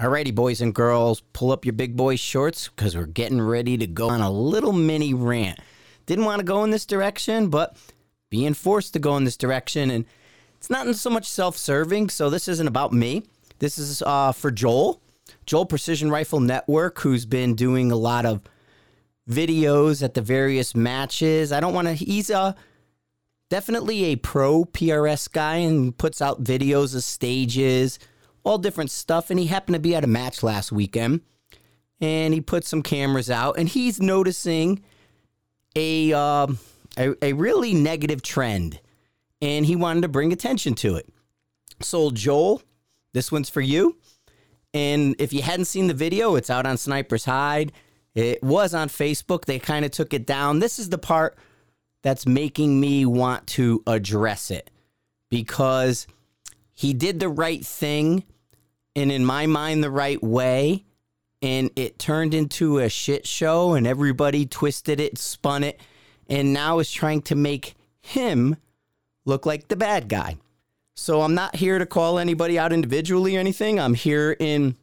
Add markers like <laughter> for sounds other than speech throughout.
Alrighty, boys and girls, pull up your big boy shorts because we're getting ready to go on a little mini rant. Didn't want to go in this direction, but being forced to go in this direction, and it's not so much self serving, so this isn't about me. This is uh, for Joel, Joel Precision Rifle Network, who's been doing a lot of videos at the various matches. I don't want to, he's a definitely a pro PRS guy and puts out videos of stages all different stuff. And he happened to be at a match last weekend and he put some cameras out and he's noticing a, um, a, a really negative trend and he wanted to bring attention to it. So, Joel, this one's for you. And if you hadn't seen the video, it's out on Sniper's Hide. It was on Facebook. They kind of took it down. This is the part that's making me want to address it because he did the right thing and in my mind the right way and it turned into a shit show and everybody twisted it spun it and now is trying to make him look like the bad guy. So i'm not here to call anybody out individually or anything. I'm here in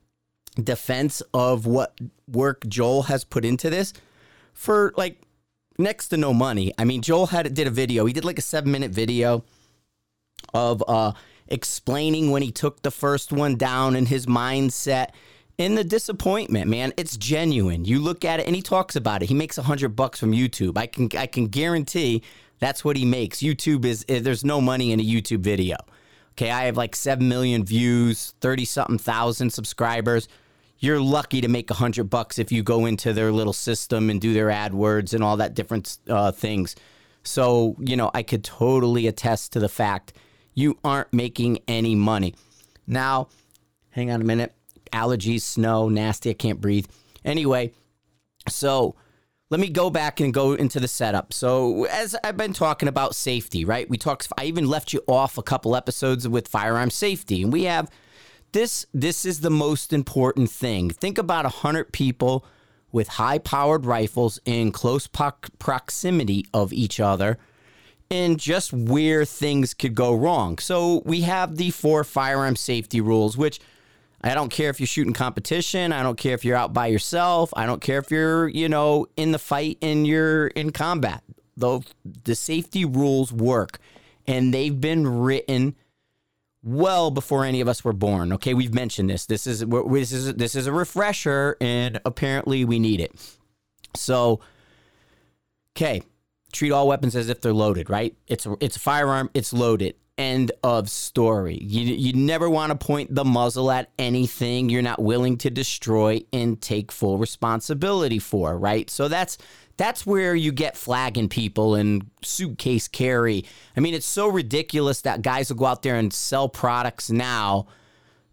defense of what work joel has put into this for like next to no money. I mean joel had did a video. He did like a seven minute video of uh explaining when he took the first one down and his mindset and the disappointment, man. It's genuine. You look at it and he talks about it. He makes a hundred bucks from YouTube. I can I can guarantee that's what he makes. YouTube is eh, there's no money in a YouTube video. Okay, I have like seven million views, thirty something thousand subscribers. You're lucky to make a hundred bucks if you go into their little system and do their AdWords and all that different uh, things. So you know, I could totally attest to the fact you aren't making any money. Now, hang on a minute. Allergies, snow, nasty. I can't breathe. Anyway, so let me go back and go into the setup. So, as I've been talking about safety, right? We talked, I even left you off a couple episodes with firearm safety, and we have this. This is the most important thing. Think about 100 people with high powered rifles in close po- proximity of each other and just where things could go wrong. So we have the four firearm safety rules, which I don't care if you're shooting competition. I don't care if you're out by yourself. I don't care if you're, you know, in the fight and you're in combat. Though the safety rules work and they've been written well before any of us were born. Okay, we've mentioned this. This is this is this is a refresher and apparently we need it. So okay, treat all weapons as if they're loaded, right? It's a, it's a firearm, it's loaded. End of story. You, you never want to point the muzzle at anything you're not willing to destroy and take full responsibility for, right? So that's that's where you get flagging people and suitcase carry. I mean, it's so ridiculous that guys will go out there and sell products now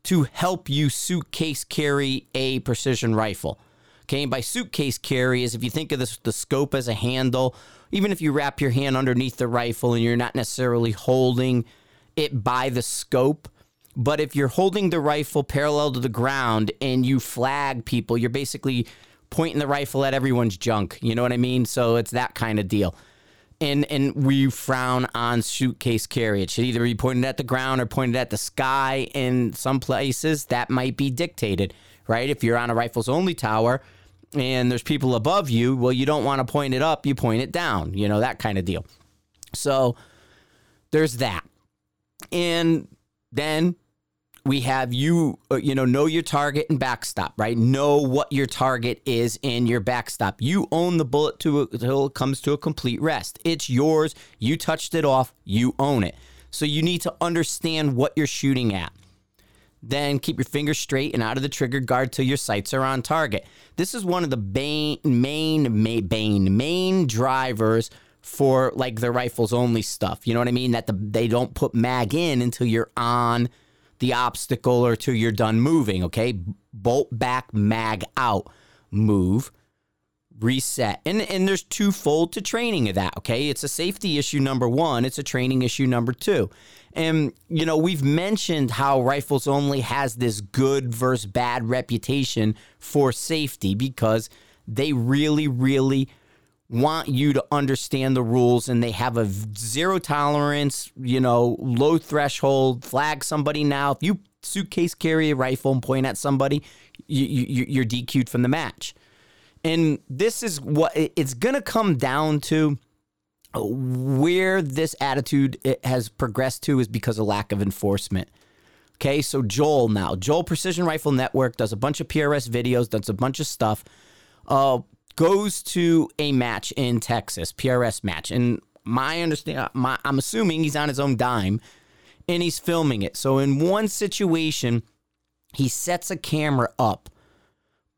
to help you suitcase carry a precision rifle. Okay, and by suitcase carry is if you think of this, the scope as a handle even if you wrap your hand underneath the rifle and you're not necessarily holding it by the scope, but if you're holding the rifle parallel to the ground and you flag people, you're basically pointing the rifle at everyone's junk. You know what I mean? So it's that kind of deal. And and we frown on suitcase carry. It should either be pointed at the ground or pointed at the sky. In some places, that might be dictated, right? If you're on a rifles only tower, and there's people above you, well, you don't want to point it up, you point it down, you know, that kind of deal. So there's that. And then we have you, uh, you know, know your target and backstop, right? Know what your target is in your backstop. You own the bullet until it comes to a complete rest. It's yours. You touched it off. You own it. So you need to understand what you're shooting at. Then keep your fingers straight and out of the trigger guard till your sights are on target. This is one of the main, main, main, main drivers for like the rifles only stuff. You know what I mean? That the, they don't put mag in until you're on the obstacle or till you're done moving. Okay, bolt back, mag out, move reset. And and there's twofold to training of that, okay? It's a safety issue number 1, it's a training issue number 2. And you know, we've mentioned how rifles only has this good versus bad reputation for safety because they really really want you to understand the rules and they have a zero tolerance, you know, low threshold, flag somebody now. If you suitcase carry a rifle and point at somebody, you, you, you're DQ'd from the match. And this is what it's going to come down to where this attitude has progressed to is because of lack of enforcement. Okay, so Joel now, Joel Precision Rifle Network does a bunch of PRS videos, does a bunch of stuff. Uh, goes to a match in Texas, PRS match, and my understand, my, I'm assuming he's on his own dime, and he's filming it. So in one situation, he sets a camera up,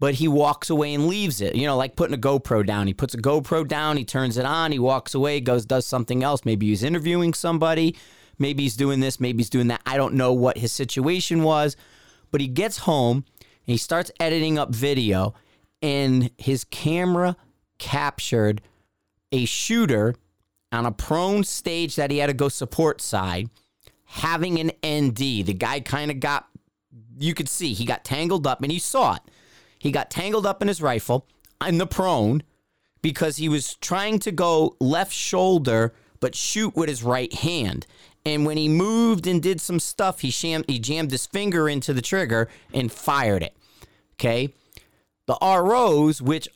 but he walks away and leaves it. You know, like putting a GoPro down. He puts a GoPro down, he turns it on, he walks away, goes does something else. Maybe he's interviewing somebody, maybe he's doing this, maybe he's doing that. I don't know what his situation was, but he gets home and he starts editing up video and his camera captured a shooter on a prone stage that he had to go support side having an ND. The guy kind of got, you could see, he got tangled up and he saw it. He got tangled up in his rifle in the prone because he was trying to go left shoulder but shoot with his right hand. And when he moved and did some stuff, he, sham- he jammed his finger into the trigger and fired it. Okay. The ROs, which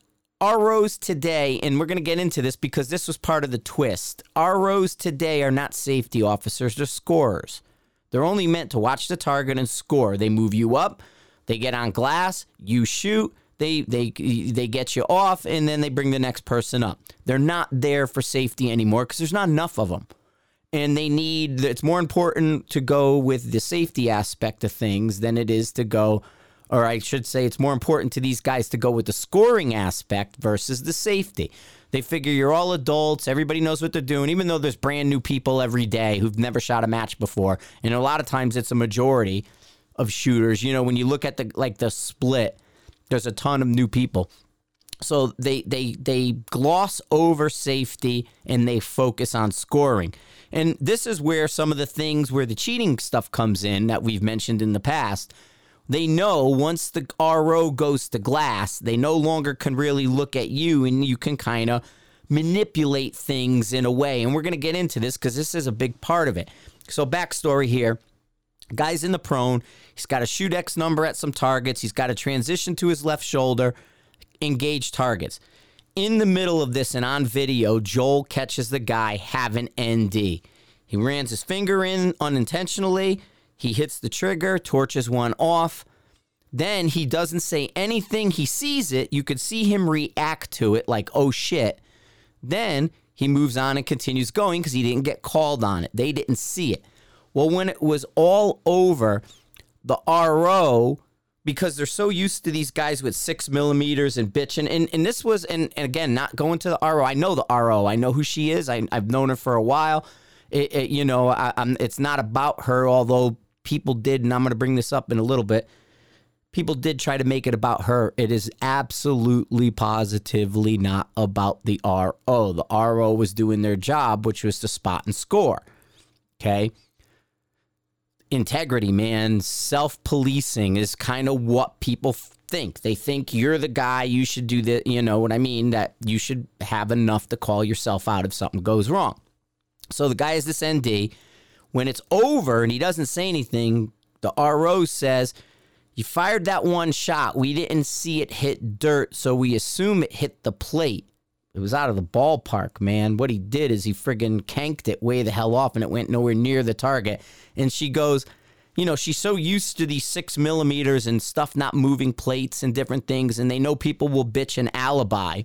ROs today, and we're going to get into this because this was part of the twist. ROs today are not safety officers, they're scorers. They're only meant to watch the target and score. They move you up, they get on glass, you shoot, they they they get you off and then they bring the next person up. They're not there for safety anymore cuz there's not enough of them. And they need it's more important to go with the safety aspect of things than it is to go or I should say, it's more important to these guys to go with the scoring aspect versus the safety. They figure you're all adults, everybody knows what they're doing, even though there's brand new people every day who've never shot a match before. And a lot of times it's a majority of shooters. You know, when you look at the like the split, there's a ton of new people. So they they they gloss over safety and they focus on scoring. And this is where some of the things where the cheating stuff comes in that we've mentioned in the past they know once the RO goes to glass, they no longer can really look at you and you can kind of manipulate things in a way. And we're going to get into this because this is a big part of it. So, backstory here guy's in the prone. He's got to shoot X number at some targets. He's got to transition to his left shoulder, engage targets. In the middle of this and on video, Joel catches the guy having ND. He rams his finger in unintentionally he hits the trigger, torches one off. Then he doesn't say anything. He sees it. You could see him react to it like, oh shit. Then he moves on and continues going because he didn't get called on it. They didn't see it. Well, when it was all over, the RO, because they're so used to these guys with six millimeters and bitching, and, and this was, and, and again, not going to the RO. I know the RO. I know who she is. I, I've known her for a while. It, it, you know, I, it's not about her, although people did, and I'm going to bring this up in a little bit. People did try to make it about her. It is absolutely positively not about the RO. The RO was doing their job, which was to spot and score. Okay. Integrity, man, self policing is kind of what people think. They think you're the guy, you should do the, you know what I mean? That you should have enough to call yourself out if something goes wrong. So the guy is this ND. When it's over and he doesn't say anything, the RO says, You fired that one shot. We didn't see it hit dirt, so we assume it hit the plate. It was out of the ballpark, man. What he did is he friggin' canked it way the hell off and it went nowhere near the target. And she goes, you know, she's so used to these six millimeters and stuff not moving plates and different things, and they know people will bitch an alibi.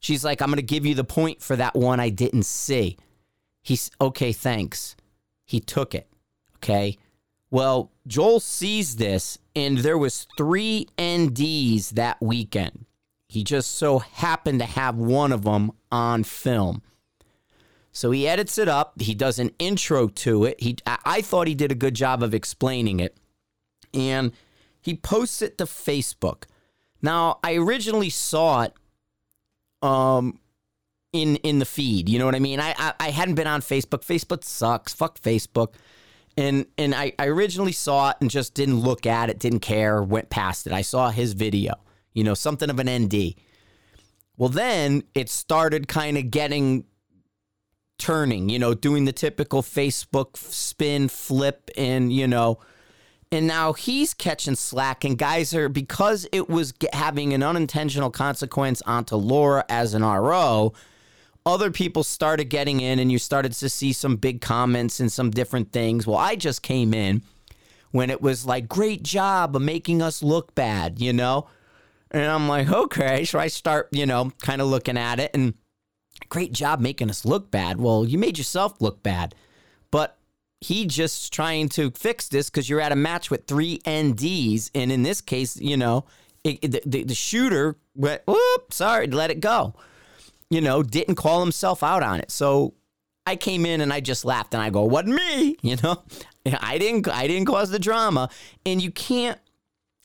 She's like, I'm to give you the point for that one I didn't see. He's okay, thanks he took it. Okay. Well, Joel sees this, and there was three NDs that weekend. He just so happened to have one of them on film. So he edits it up. He does an intro to it. He, I thought he did a good job of explaining it, and he posts it to Facebook. Now, I originally saw it um, in in the feed. You know what I mean? I, I, I hadn't been on Facebook. Facebook sucks. Fuck Facebook. And and I, I originally saw it and just didn't look at it, didn't care, went past it. I saw his video. You know, something of an ND. Well, then it started kind of getting turning, you know, doing the typical Facebook spin flip and, you know, and now he's catching slack and guys are because it was having an unintentional consequence onto Laura as an RO, other people started getting in and you started to see some big comments and some different things. Well, I just came in when it was like great job of making us look bad, you know? And I'm like, okay. So I start, you know, kind of looking at it and great job making us look bad. Well, you made yourself look bad. But he just trying to fix this because you're at a match with three NDs. And in this case, you know, it, the, the, the shooter went, whoop, sorry, let it go. You know, didn't call himself out on it. So I came in and I just laughed and I go, wasn't me, <laughs> you know? I didn't I didn't cause the drama. And you can't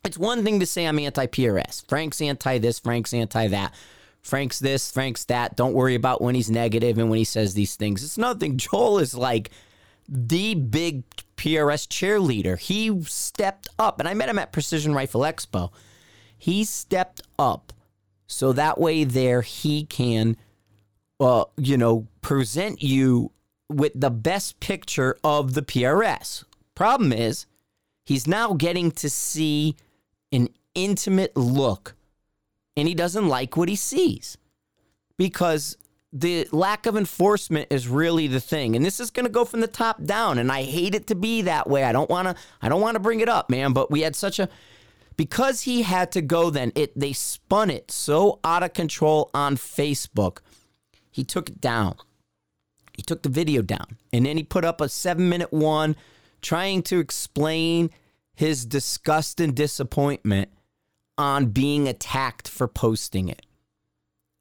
it's one thing to say I'm anti PRS. Frank's anti this, Frank's anti that. Frank's this, Frank's that. Don't worry about when he's negative and when he says these things. It's nothing. <laughs> Joel is like the big PRS cheerleader. He stepped up, and I met him at Precision Rifle Expo. He stepped up so that way there he can, uh, you know, present you with the best picture of the PRS. Problem is, he's now getting to see an intimate look and he doesn't like what he sees. Because the lack of enforcement is really the thing. And this is going to go from the top down and i hate it to be that way. I don't want to i don't want to bring it up man but we had such a because he had to go then it they spun it so out of control on facebook. He took it down. He took the video down. And then he put up a seven minute one trying to explain his disgust and disappointment on being attacked for posting it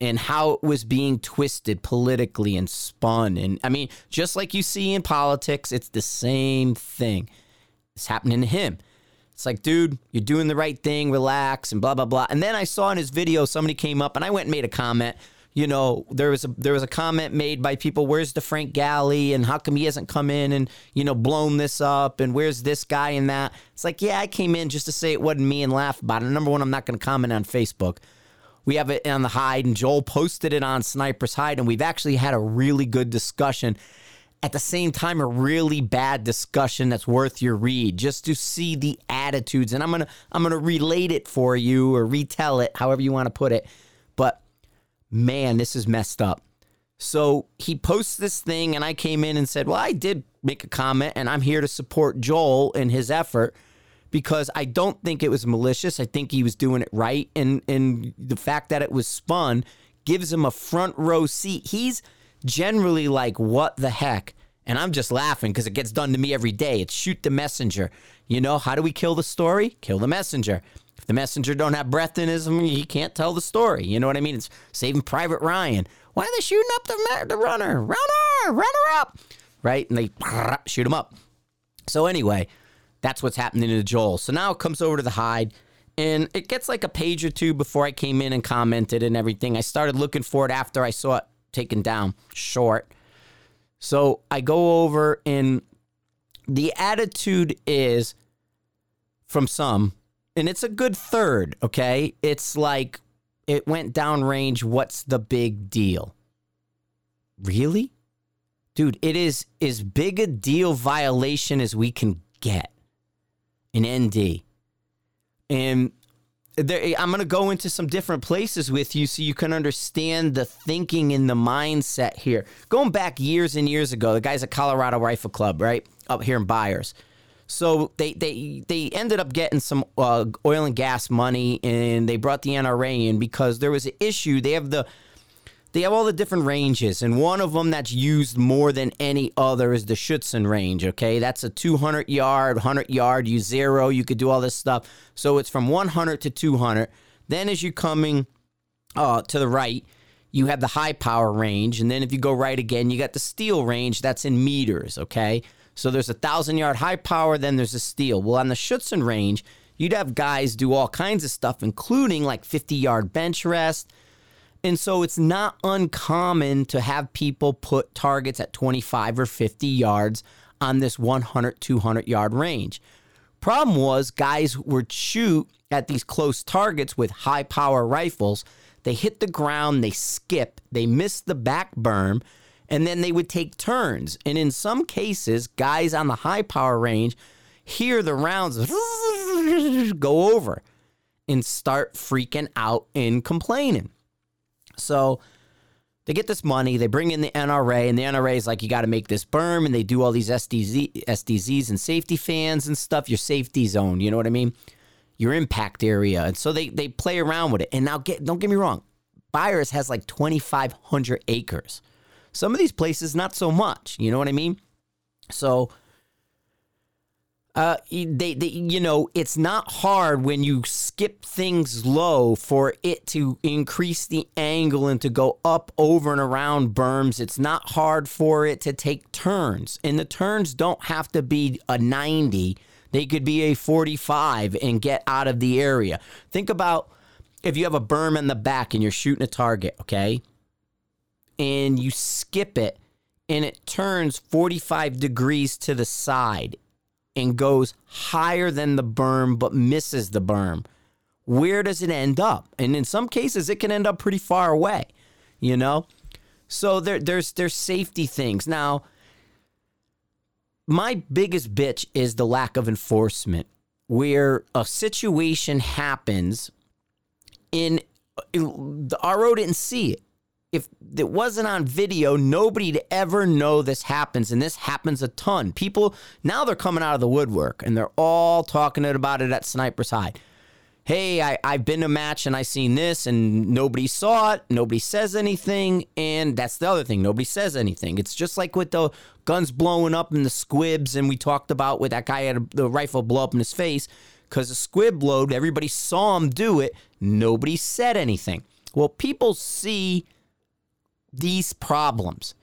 and how it was being twisted politically and spun. And I mean, just like you see in politics, it's the same thing. It's happening to him. It's like, dude, you're doing the right thing, relax, and blah, blah, blah. And then I saw in his video, somebody came up and I went and made a comment you know, there was a there was a comment made by people, where's the Frank Galli and how come he hasn't come in and, you know, blown this up and where's this guy and that? It's like, yeah, I came in just to say it wasn't me and laugh about it. Number one, I'm not to comment on Facebook. We have it on the hide and Joel posted it on Sniper's Hide and we've actually had a really good discussion. At the same time, a really bad discussion that's worth your read just to see the attitudes. And I'm gonna I'm gonna relate it for you or retell it, however you want to put it. But man, this is messed up. So he posts this thing, and I came in and said, Well, I did make a comment, and I'm here to support Joel in his effort because I don't think it was malicious. I think he was doing it right. And, and the fact that it was spun gives him a front row seat. He's generally like, What the heck? And I'm just laughing because it gets done to me every day. It's shoot the messenger. You know, how do we kill the story? Kill the messenger. If the messenger don't have breath in he can't tell the story. You know what I mean? It's saving Private Ryan. Why are they shooting up the, the runner? Runner, runner up. Right? And they <laughs> shoot him up. So anyway, that's what's happening to Joel. So now it comes over to the hide. And it gets like a page or two before I came in and commented and everything. I started looking for it after I saw it taken down short. So I go over and the attitude is from some and it's a good third, okay? It's like it went downrange. What's the big deal? Really? Dude, it is as big a deal violation as we can get in ND. And there, I'm going to go into some different places with you so you can understand the thinking and the mindset here. Going back years and years ago, the guys at Colorado Rifle Club, right? Up here in Byers so they they they ended up getting some uh, oil and gas money, and they brought the NRA in because there was an issue. They have the they have all the different ranges, and one of them that's used more than any other is the Schutzen range. Okay, that's a 200 yard, 100 yard. You zero, you could do all this stuff. So it's from 100 to 200. Then as you're coming uh, to the right, you have the high power range, and then if you go right again, you got the steel range. That's in meters. Okay. So there's a thousand yard high power, then there's a steel. Well, on the Schutzen range, you'd have guys do all kinds of stuff, including like 50 yard bench rest. And so it's not uncommon to have people put targets at 25 or 50 yards on this 100, 200 yard range. Problem was, guys would shoot at these close targets with high power rifles they hit the ground, they skip, they miss the back berm, and then they would take turns. And in some cases, guys on the high power range hear the rounds <laughs> go over and start freaking out and complaining. So they get this money, they bring in the NRA, and the NRA is like, you got to make this berm, and they do all these SDZ, SDZs and safety fans and stuff, your safety zone, you know what I mean? Your impact area. And so they, they play around with it. And now, get, don't get me wrong, Byers has like 2,500 acres. Some of these places, not so much, you know what I mean? So uh, they, they, you know, it's not hard when you skip things low for it to increase the angle and to go up over and around berms. It's not hard for it to take turns, and the turns don't have to be a 90. They could be a 45 and get out of the area. Think about if you have a berm in the back and you're shooting a target, okay, and you skip it and it turns 45 degrees to the side and goes higher than the berm but misses the berm, where does it end up? And in some cases, it can end up pretty far away, you know? So there, there's there's safety things. Now, my biggest bitch is the lack of enforcement, where a situation happens in the RO didn't see it if it wasn't on video, nobody'd ever know this happens. And this happens a ton. People, now they're coming out of the woodwork and they're all talking about it at Sniper's Hide. Hey, I, I've been to a match and I seen this and nobody saw it. Nobody says anything. And that's the other thing. Nobody says anything. It's just like with the guns blowing up and the squibs and we talked about with that guy had the rifle blow up in his face because the squib blowed. Everybody saw him do it. Nobody said anything. Well, people see these problems.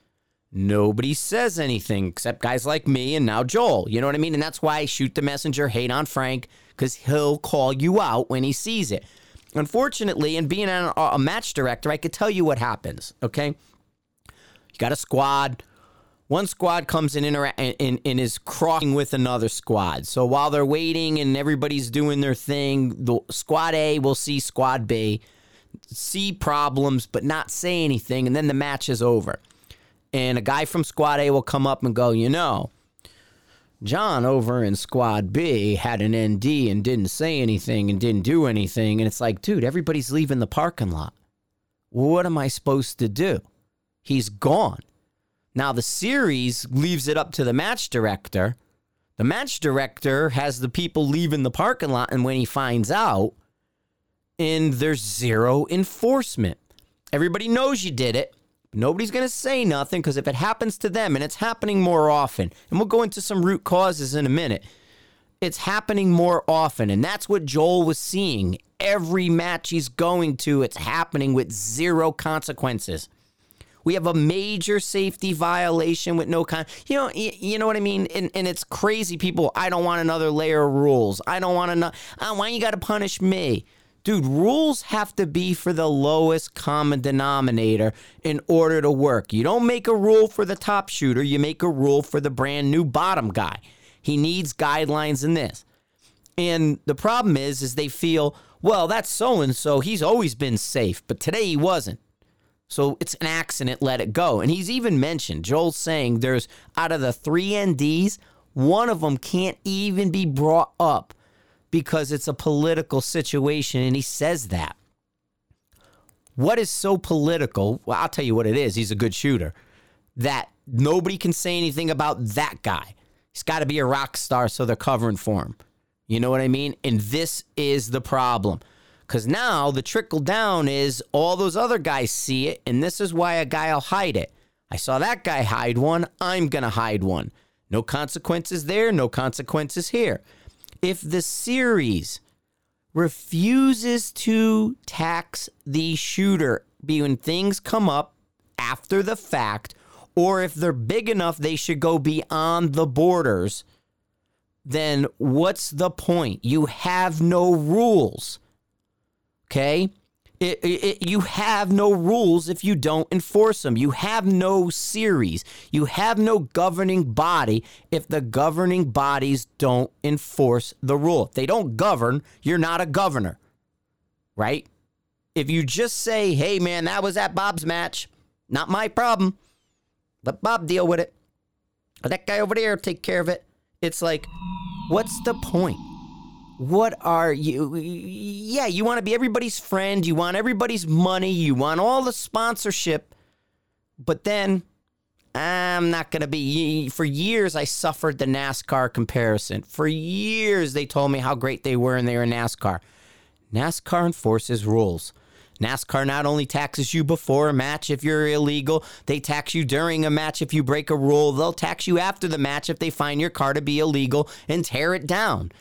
Nobody says anything except guys like me and now Joel. You know what I mean? And that's why I shoot the messenger, hate on Frank, because he'll call you out when he sees it. Unfortunately, and being a, a match director, I could tell you what happens. Okay, you got a squad. One squad comes in and, and, and is crossing with another squad. So while they're waiting and everybody's doing their thing, the squad A will see squad B see problems but not say anything, and then the match is over. And a guy from Squad A will come up and go, you know, John over in Squad B had an ND and didn't say anything and didn't do anything. And it's like, dude, everybody's leaving the parking lot. What am I supposed to do? He's gone. Now, the series leaves it up to the match director. The match director has the people leaving the parking lot, and when he finds out, and there's zero enforcement. Everybody knows you did it. Nobody's going to say nothing because if it happens to them, and it's happening more often, and we'll go into some root causes in a minute, it's happening more often. And that's what Joel was seeing. Every match he's going to, it's happening with zero consequences. We have a major safety violation with no con. You know, you, you know what I mean. And, and it's crazy. People, I don't want another layer of rules. I don't want to. Uh, why you got to punish me? Dude, rules have to be for the lowest common denominator in order to work. You don't make a rule for the top shooter, you make a rule for the brand new bottom guy. He needs guidelines in this. And the problem is is they feel, well, that's so and so, he's always been safe, but today he wasn't. So it's an accident, let it go. And he's even mentioned, Joel's saying there's out of the 3 NDs, one of them can't even be brought up because it's a political situation, and he says that. What is so political? Well, I'll tell you what it is. He's a good shooter. That nobody can say anything about that guy. He's got to be a rock star, so they're covering for him. You know what I mean? And this is the problem. Because now the trickle down is all those other guys see it, and this is why a guy will hide it. I saw that guy hide one, I'm going to hide one. No consequences there, no consequences here if the series refuses to tax the shooter be when things come up after the fact, or if they're big enough they should go beyond the borders, then what's the point? You have no rules. Okay? It, it, you have no rules if you don't enforce them. You have no series. You have no governing body if the governing bodies don't enforce the rule. If they don't govern, you're not a governor, right? if you just say, hey, man, that was at Bob's match, not my problem. Let Bob deal with it. Let That guy over there take care of it. It's like, what's the point? What are you? Yeah, you want to be everybody's friend. You want everybody's money. You want all the sponsorship. But then I'm not going to be. For years, I suffered the NASCAR comparison. For years, they told me how great they were and they were NASCAR. NASCAR enforces rules. NASCAR not only taxes you before a match if you're illegal, they tax you during a match if you break a rule. They'll tax you after the match if they find your car to be illegal and tear it down.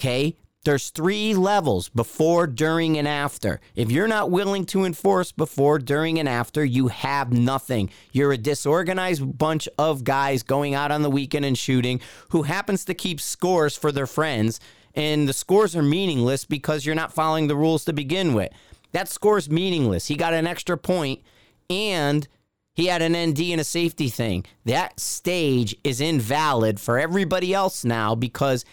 Okay? There's three levels before, during, and after. If you're not willing to enforce before, during, and after, you have nothing. You're a disorganized bunch of guys going out on the weekend and shooting who happens to keep scores for their friends, and the scores are meaningless because you're not following the rules to begin with. That score's meaningless. He got an extra point and he had an ND and a safety thing. That stage is invalid for everybody else now because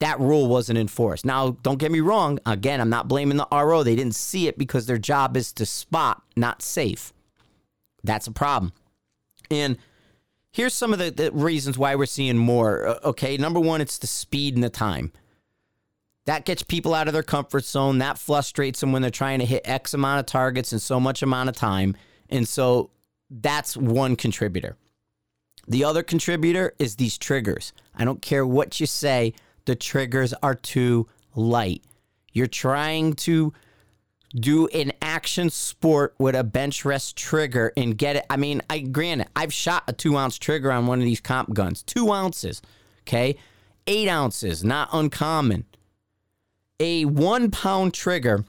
that rule wasn't enforced. Now, don't get me wrong. Again, I'm not blaming the RO. They didn't see it because their job is to spot, not safe. That's a problem. And here's some of the, the reasons why we're seeing more. Okay, number one, it's the speed and the time. That gets people out of their comfort zone. That frustrates them when they're trying to hit X amount of targets in so much amount of time. And so that's one contributor. The other contributor is these triggers. I don't care what you say, the triggers are too light. You're trying to do an action sport with a bench rest trigger and get it. I mean, I granted, I've shot a two ounce trigger on one of these comp guns, two ounces, okay? Eight ounces, not uncommon a one pound trigger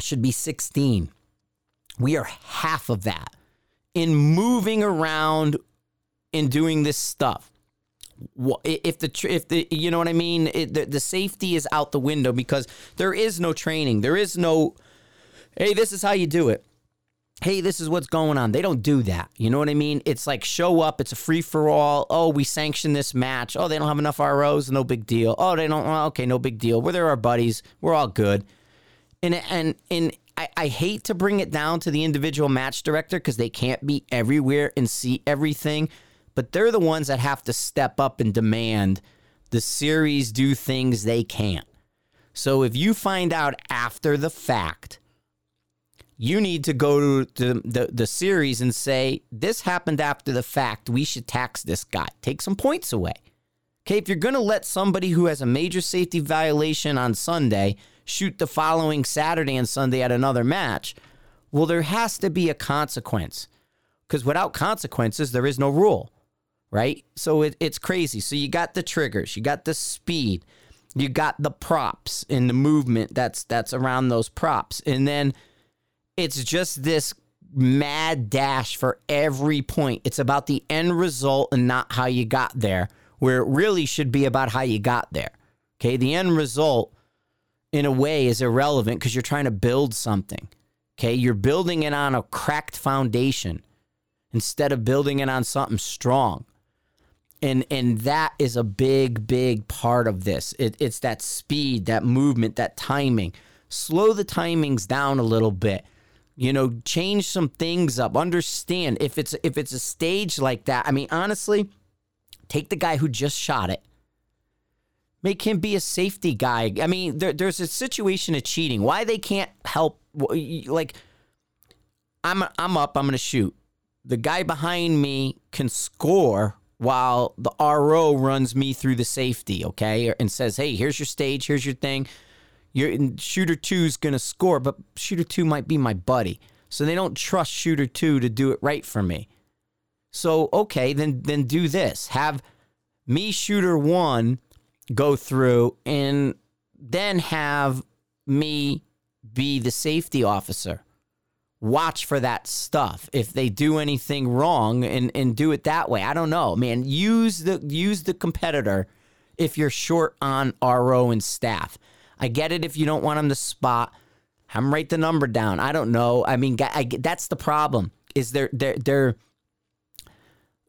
should be 16. We are half of that in moving around and doing this stuff. If the if the you know what I mean, it, the, the safety is out the window because there is no training. There is no, hey, this is how you do it hey, this is what's going on. They don't do that. You know what I mean? It's like show up, it's a free for all. Oh, we sanction this match. Oh, they don't have enough ROs, no big deal. Oh, they don't, well, okay, no big deal. We're there our buddies. We're all good. And and and I, I hate to bring it down to the individual match director because they can't be everywhere and see everything, but they're the ones that have to step up and demand the series do things they can't. So if you find out after the fact you need to go to the, the, the, series and say, this happened after the fact. We should tax this guy. Take some points away. Okay, if you're going to let somebody who has a major safety violation on Sunday shoot the following Saturday and Sunday at another match, well, there has to be a consequence. Because without consequences, there is no rule, right? So it, it's crazy. So you got the triggers, you got the speed, you got the props and the movement that's that's around those props. And then it's just this mad dash for every point. It's about the end result and not how you got there, where it really should be about how you got there. Okay. The end result, in a way, is irrelevant because you're trying to build something. Okay. You're building it on a cracked foundation instead of building it on something strong. And, and that is a big, big part of this. It, it's that speed, that movement, that timing. Slow the timings down a little bit. You know change some things up. Understand if it's if it's a stage like that. I mean honestly take the guy who just shot it. Make him be a safety guy. I mean there, there's a situation of cheating. Why they can't help like i'm i'm up i'm gonna shoot. The guy behind me can score while the ro runs me through the safety okay and says hey here's your stage here's your thing you're, shooter two is going to score, but shooter two might be my buddy. So they don't trust shooter two to do it right for me. So okay, then then do this. Have me shooter one go through and then have me be the safety officer. Watch for that stuff. If they do anything wrong and, and do it that way. I don't know, man. Use the use the competitor if you're short on RO and staff. I get it if you don't want them to spot. Them write the number down. I don't know. I mean, I, that's the problem. Is they're they're they're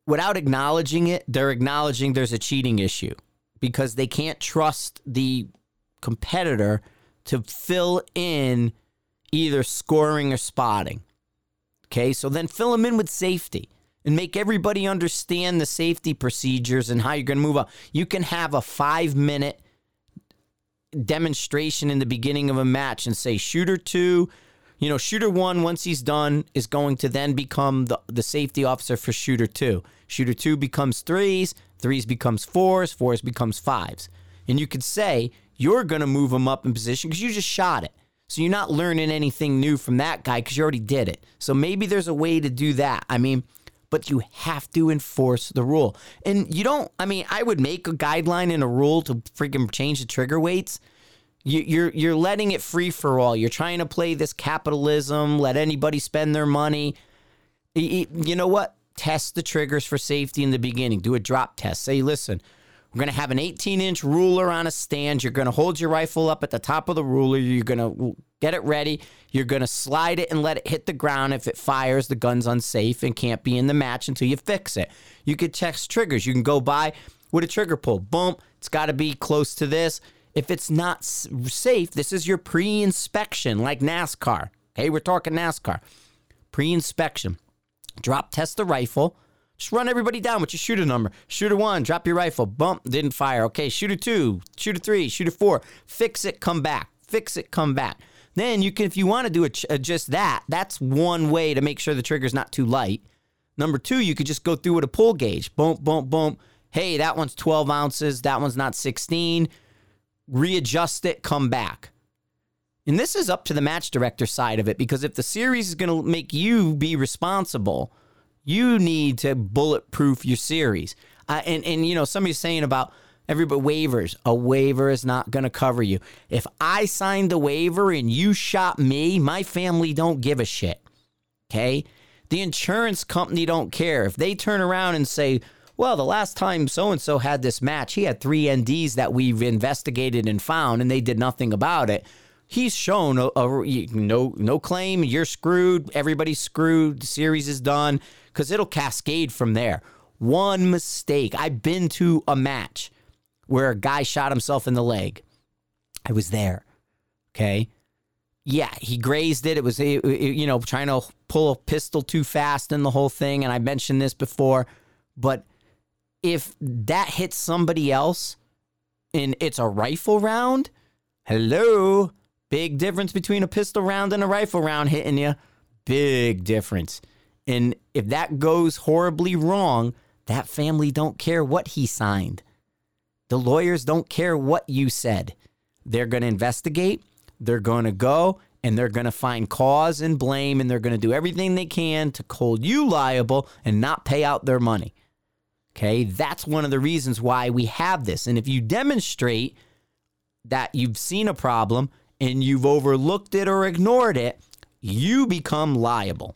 without acknowledging it, they're acknowledging there's a cheating issue because they can't trust the competitor to fill in either scoring or spotting. Okay, so then fill them in with safety and make everybody understand the safety procedures and how you're going to move up. You can have a five minute demonstration in the beginning of a match and say, shooter two, you know, shooter one, once he's done, is going to then become the, the safety officer for shooter two. Shooter two becomes threes, threes becomes fours, fours becomes fives. And you could say, you're going to move him up in position because you just shot it. So you're not learning anything new from that guy because you already did it. So maybe there's a way to do that. I mean, but you have to enforce the rule. And you don't, I mean, I would make a guideline and a rule to freaking change the trigger weights. You, you're you're letting it free for all. You're trying to play this capitalism, let anybody spend their money. You know what? Test the triggers for safety in the beginning. Do a drop test. Say, listen, we're going to have an 18 inch ruler on a stand. You're going to hold your rifle up at the top of the ruler. You're going to get it ready. You're going to slide it and let it hit the ground. If it fires, the gun's unsafe and can't be in the match until you fix it. You could test triggers. You can go by with a trigger pull. Boom. It's got to be close to this. If it's not safe, this is your pre inspection, like NASCAR. Okay, we're talking NASCAR. Pre inspection. Drop test the rifle just run everybody down with your shooter number. Shooter one, drop your rifle. Bump, didn't fire. Okay, shooter two, shooter three, shooter four. Fix it, come back. Fix it, come back. Then you can, if you want to do uh, just that, that's one way to make sure the trigger's not too light. Number two, you could just go through with a pull gauge. Boom, boom, boom. Hey, that one's 12 ounces. That one's not 16. Readjust it, come back. And this is up to the match director side of it because if the series is going to make you be responsible, you need to bulletproof your series. Uh, and and you know somebody's saying about everybody waivers. A waiver is not going to cover you. If I signed the waiver and you shot me, my family don't give a shit. Okay? The insurance company don't care. If they turn around and say, well, the last time so and so had this match, he had three NDs that we've investigated and found, and they did nothing about it. He's shown a, a no no claim. You're screwed. Everybody's screwed. The series is done because it'll cascade from there. One mistake. I've been to a match where a guy shot himself in the leg. I was there. Okay. Yeah, he grazed it. It was, you know, trying to pull a pistol too fast and the whole thing. And I mentioned this before, but if that hits somebody else and it's a rifle round, hello, big difference between a pistol round and a rifle round hitting you. Big difference. And if that goes horribly wrong, that family don't care what he signed. The lawyers don't care what you said. They're going to investigate, they're going to go, and they're going to find cause and blame, and they're going to do everything they can to hold you liable and not pay out their money. Okay, that's one of the reasons why we have this. And if you demonstrate that you've seen a problem and you've overlooked it or ignored it, you become liable.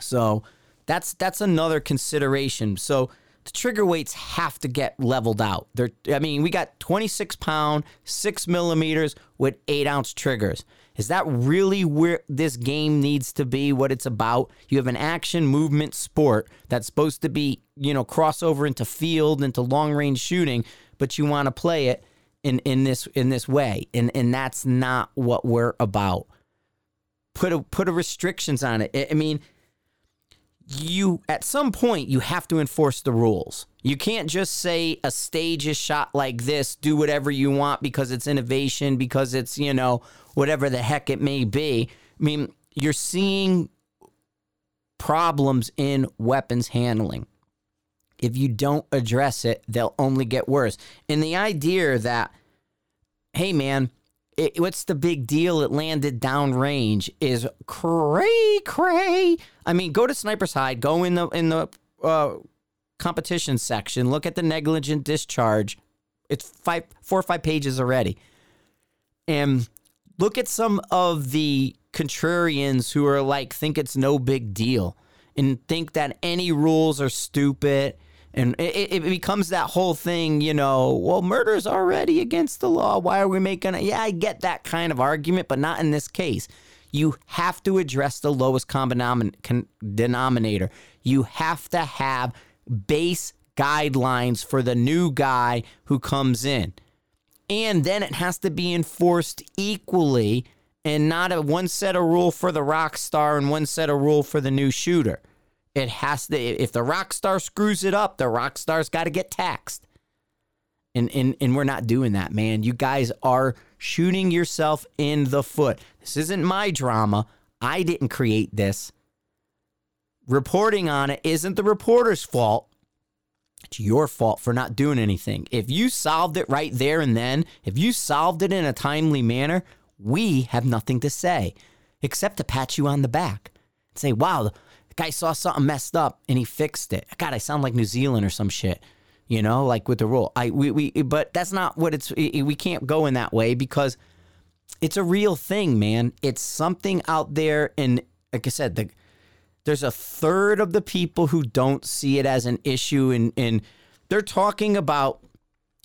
So that's that's another consideration. So the trigger weights have to get leveled out. They're, I mean, we got 26 pound, six millimeters with eight ounce triggers. Is that really where this game needs to be? What it's about? You have an action movement sport that's supposed to be, you know, crossover into field, into long range shooting, but you want to play it in in this in this way, and and that's not what we're about. Put a put a restrictions on it. I mean, you at some point you have to enforce the rules. You can't just say a stage is shot like this, do whatever you want because it's innovation, because it's, you know, whatever the heck it may be. I mean, you're seeing problems in weapons handling. If you don't address it, they'll only get worse. And the idea that, hey man, it, what's the big deal? It landed downrange is cray cray. I mean, go to Sniper's Hide, go in the in the uh, competition section, look at the negligent discharge. It's five, four or five pages already, and look at some of the contrarians who are like think it's no big deal and think that any rules are stupid and it, it, becomes that whole thing, you know, well, murder's already against the law. Why are we making it? Yeah, I get that kind of argument, but not in this case. You have to address the lowest common denominator. You have to have base guidelines for the new guy who comes in. And then it has to be enforced equally and not a one set of rule for the rock star and one set of rule for the new shooter. It has to if the rock star screws it up, the rock star's got to get taxed. And, and and we're not doing that, man. You guys are shooting yourself in the foot. This isn't my drama. I didn't create this. Reporting on it isn't the reporter's fault. It's your fault for not doing anything. If you solved it right there and then, if you solved it in a timely manner, we have nothing to say except to pat you on the back and say, wow, guy saw something messed up and he fixed it. God, I sound like New Zealand or some shit, you know, like with the rule. I we, we but that's not what it's we can't go in that way because it's a real thing, man. It's something out there and like I said, the there's a third of the people who don't see it as an issue and and they're talking about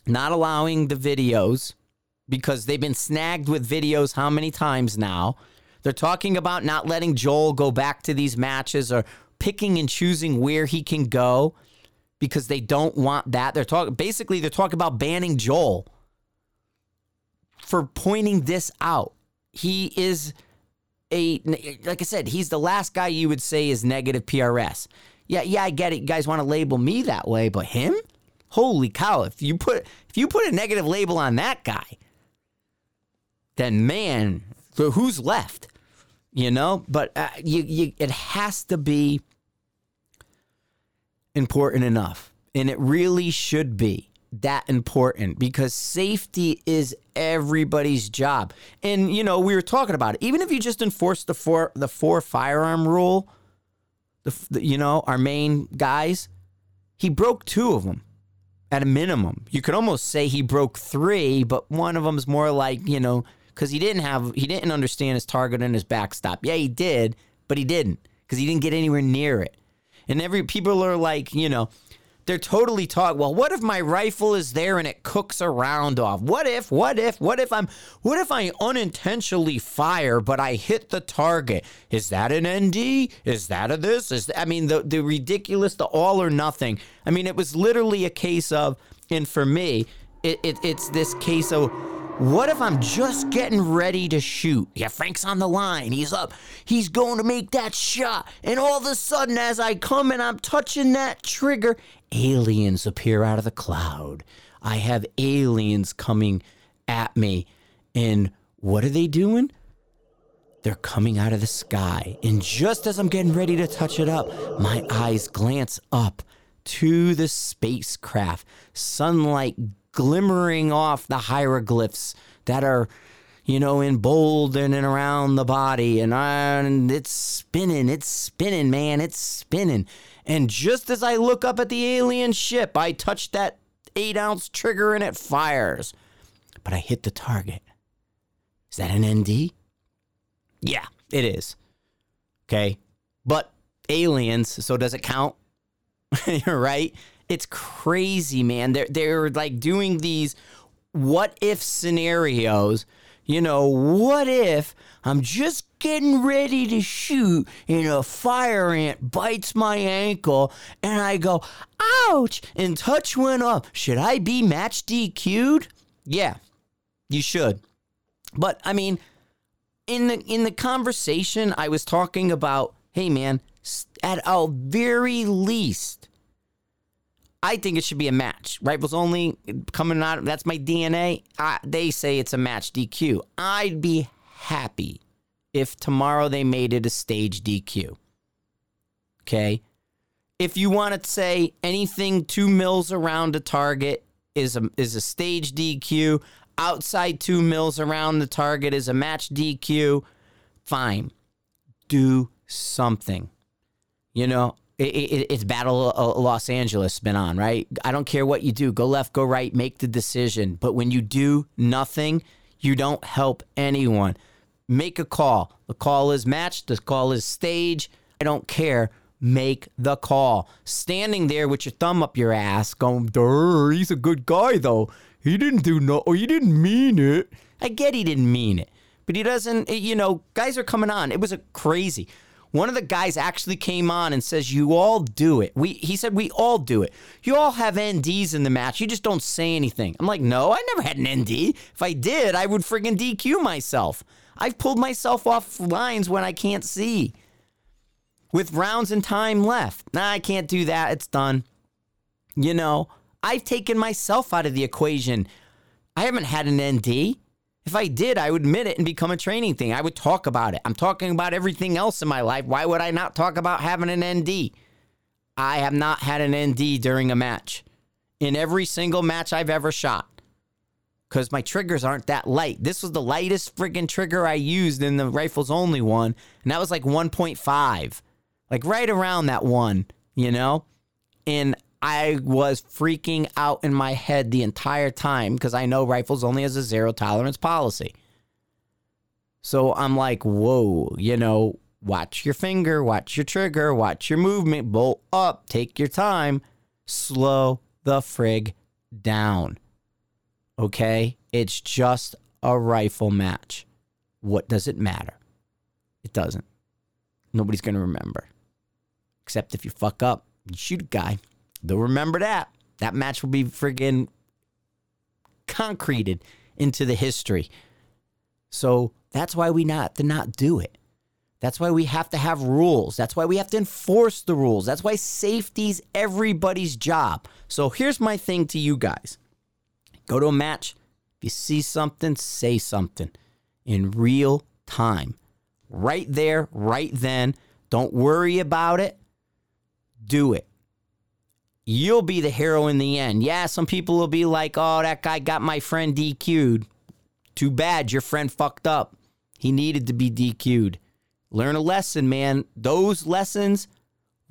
not allowing the videos because they've been snagged with videos how many times now? They're talking about not letting Joel go back to these matches or picking and choosing where he can go because they don't want that. They're talking basically they're talking about banning Joel for pointing this out. He is a like I said, he's the last guy you would say is negative PRS. Yeah, yeah, I get it. You guys want to label me that way, but him? Holy cow, if you put if you put a negative label on that guy, then man, who's left? You know, but uh, you, you, it has to be important enough, and it really should be that important because safety is everybody's job. And you know, we were talking about it. Even if you just enforce the four the four firearm rule, the, the you know our main guys, he broke two of them at a minimum. You could almost say he broke three, but one of them's more like you know because he didn't have he didn't understand his target and his backstop. Yeah, he did, but he didn't because he didn't get anywhere near it. And every people are like, you know, they're totally taught. Well, what if my rifle is there and it cooks a round off? What if? What if? What if I'm? What if I unintentionally fire but I hit the target? Is that an ND? Is that a this? Is that, I mean the the ridiculous, the all or nothing. I mean, it was literally a case of, and for me, it, it it's this case of what if I'm just getting ready to shoot? Yeah, Frank's on the line. He's up. He's going to make that shot. And all of a sudden, as I come and I'm touching that trigger, aliens appear out of the cloud. I have aliens coming at me. And what are they doing? They're coming out of the sky. And just as I'm getting ready to touch it up, my eyes glance up to the spacecraft. Sunlight glimmering off the hieroglyphs that are you know, in bold and, around the body. And, I, and it's spinning, it's spinning, man, it's spinning. And just as I look up at the alien ship, I touch that eight ounce trigger and it fires. But I hit the target. Is that an ND? Yeah, it is. Okay. But aliens, so does it count? You're <laughs> right? It's crazy, man. They're they're like doing these what if scenarios. You know, what if I'm just getting ready to shoot and a fire ant bites my ankle and I go, ouch, and touch one up. Should I be match DQ'd? Yeah, you should. But I mean, in the in the conversation, I was talking about, hey man, at our very least, I think it should be a match. Rifles only coming out. That's my DNA. I, they say it's a match DQ. I'd be happy if tomorrow they made it a stage DQ. Okay. If you want to say anything two mils around a target is a is a stage DQ, outside two mils around the target is a match DQ, fine. Do something. You know, it, it, it's Battle Los Angeles been on, right? I don't care what you do. Go left, go right, make the decision. But when you do nothing, you don't help anyone. Make a call. The call is matched, the call is stage. I don't care. Make the call. Standing there with your thumb up your ass, going, he's a good guy, though. He didn't do no, or he didn't mean it. I get he didn't mean it, but he doesn't, you know, guys are coming on. It was a crazy One of the guys actually came on and says, "You all do it." We he said, "We all do it. You all have NDs in the match. You just don't say anything." I'm like, "No, I never had an ND. If I did, I would friggin' DQ myself. I've pulled myself off lines when I can't see." With rounds and time left. Nah, I can't do that. It's done. You know, I've taken myself out of the equation. I haven't had an ND. If I did, I would admit it and become a training thing. I would talk about it. I'm talking about everything else in my life. Why would I not talk about having an ND? I have not had an ND during a match in every single match I've ever shot because my triggers aren't that light. This was the lightest friggin' trigger I used in the rifles only one, and that was like 1.5, like right around that one, you know? And I was freaking out in my head the entire time because I know rifles only has a zero tolerance policy. So I'm like, whoa, you know, watch your finger, watch your trigger, watch your movement, bolt up, take your time, slow the frig down. Okay? It's just a rifle match. What does it matter? It doesn't. Nobody's going to remember. Except if you fuck up, you shoot a guy. They'll remember that. That match will be friggin' concreted into the history. So that's why we not to not do it. That's why we have to have rules. That's why we have to enforce the rules. That's why safety's everybody's job. So here's my thing to you guys. Go to a match. If you see something, say something in real time. Right there, right then. Don't worry about it. Do it you'll be the hero in the end. Yeah, some people will be like, oh, that guy got my friend DQ'd. Too bad your friend fucked up. He needed to be DQ'd. Learn a lesson, man. Those lessons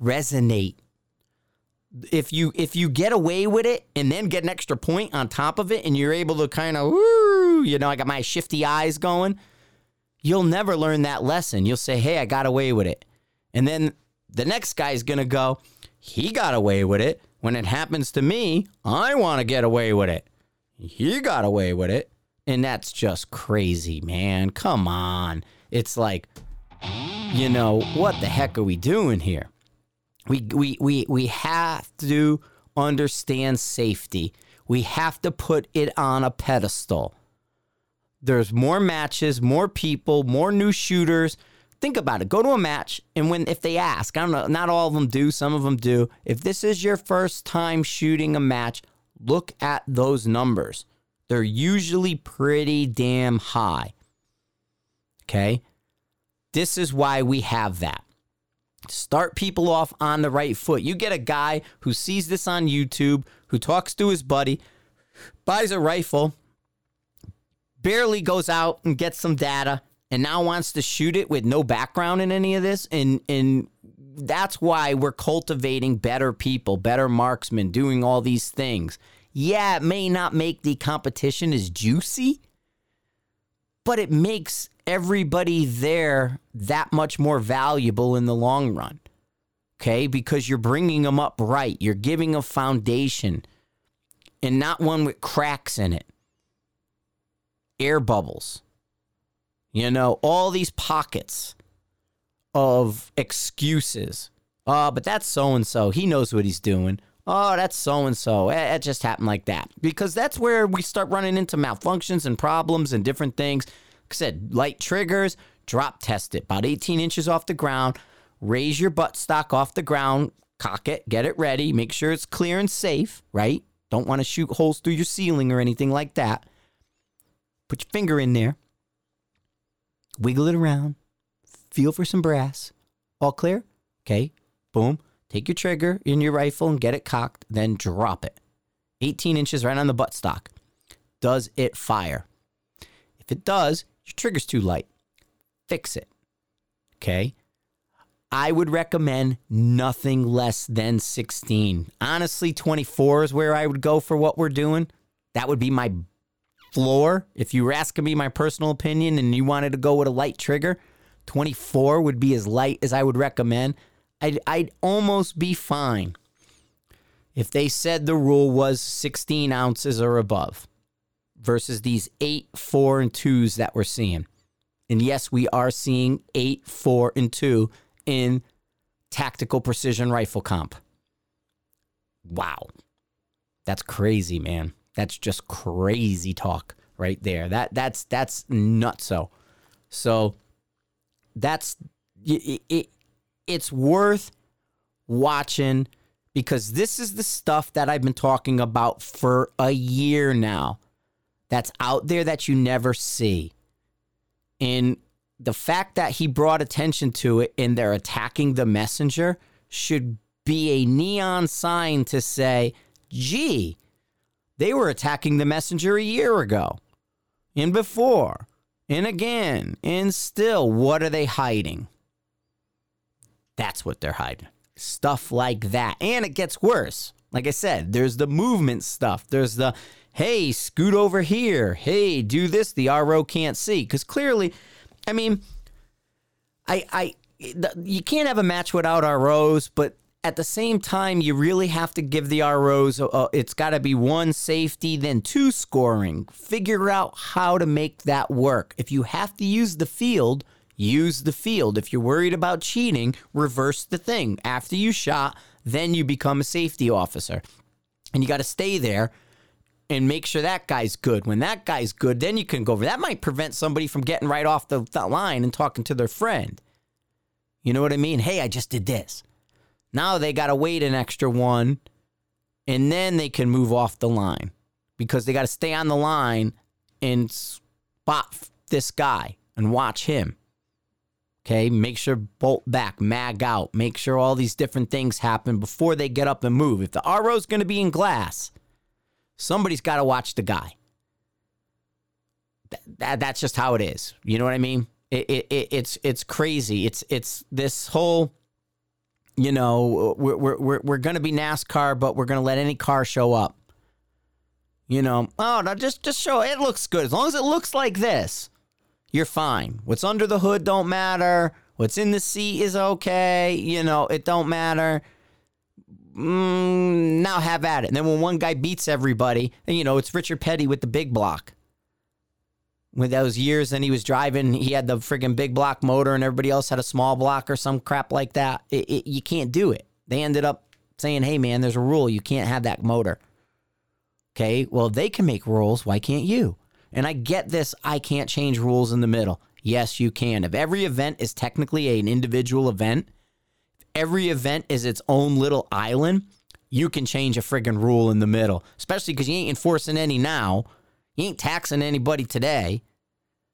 resonate. If you if you get away with it and then get an extra point on top of it and you're able to kind of you know, I got my shifty eyes going, you'll never learn that lesson. You'll say, "Hey, I got away with it." And then the next guy's going to go, "He got away with it." When it happens to me, I want to get away with it. He got away with it. And that's just crazy, man. Come on. It's like, you know, what the heck are we doing here? We, we, we, we have to understand safety. We have to put it on a pedestal. There's more matches, more people, more new shooters think about it. Go to a match, and when if they ask, I don't know, not all of them do, some of them do. If this is your first time shooting a match, look at those numbers. They're usually pretty damn high. Okay? This is why we have that. Start people off on the right foot. You get a guy who sees this on YouTube, who talks to his buddy, buys a rifle, barely goes out and gets some data, and now wants to shoot it with no background in any of this and and that's why we're cultivating better people, better marksmen, doing all these things. Yeah, it may not make the competition as juicy, but it makes everybody there that much more valuable in the long run. Okay? Because you're bringing them up right. You're giving a foundation and not one with cracks in it, air bubbles. You know, all these pockets of excuses. Oh, but that's so and so. He knows what he's doing. Oh, that's so and so. It just happened like that. Because that's where we start running into malfunctions and problems and different things. Like I said, light triggers, drop test it about 18 inches off the ground. Raise your butt stock off the ground, cock it, get it ready, make sure it's clear and safe, right? Don't want to shoot holes through your ceiling or anything like that. Put your finger in there wiggle it around, feel for some brass. All clear? Okay, boom. Take your trigger in your rifle and get it cocked, then drop it. 18 inches right on the buttstock. Does it fire? If it does, your trigger's too light. Fix it. Okay? I would recommend nothing less than 16. Honestly, 24 is where I would go for what we're doing. That would be my floor, if you were asking me my personal opinion and you wanted to go with a light trigger, 24 would be as light as I would recommend. I'd, I'd almost be fine if they said the rule was 16 ounces or above versus these 8, 4, and 2s that we're seeing. And yes, we are seeing 8, 4, and 2 in tactical precision rifle comp. Wow. That's crazy, man. That's just crazy talk right there. That that's that's nutso. So that's it, it it's worth watching because this is the stuff that I've been talking about for a year now. That's out there that you never see. And the fact that he brought attention to it and they're attacking the messenger should be a neon sign to say, gee, they were attacking the messenger a year ago and before and again and still. What are they hiding? That's what they're hiding. Stuff like that. And it gets worse. Like I said, there's the movement stuff. There's the, hey, scoot over here. Hey, do this. The RO can't see. Because clearly, I mean, I, I, you can't have a match without ROs, but at the same time, you really have to give the ROs, uh, it's got to be one safety, then two scoring. Figure out how to make that work. If you have to use the field, use the field. If you're worried about cheating, reverse the thing. After you shot, then you become a safety officer. And you got to stay there and make sure that guy's good. When that guy's good, then you can go over. That might prevent somebody from getting right off the, the line and talking to their friend. You know what I mean? Hey, I just did this. Now they got to wait an extra one and then they can move off the line because they got to stay on the line and spot this guy and watch him. Okay, make sure bolt back, mag out, make sure all these different things happen before they get up and move. If the RO is going to be in glass, somebody's got to watch the guy. That, that, that's just how it is. You know what I mean? It, it, it, it's it's crazy. It's it's this whole you know, we're, we're, we're going to be NASCAR, but we're going to let any car show up. You know, oh, no, just, just show it looks good. As long as it looks like this, you're fine. What's under the hood don't matter. What's in the seat is okay. You know, it don't matter. Mm, now have at it. And then when one guy beats everybody, and you know, it's Richard Petty with the big block with those years and he was driving he had the friggin' big block motor and everybody else had a small block or some crap like that. It, it, you can't do it. They ended up saying hey man there's a rule. You can't have that motor. Okay well they can make rules why can't you? And i get this i can't change rules in the middle. Yes you can. If every event is technically an individual event every event is its own little island you can change a friggin' rule in the middle especially because you ain't enforcing any now he ain't taxing anybody today.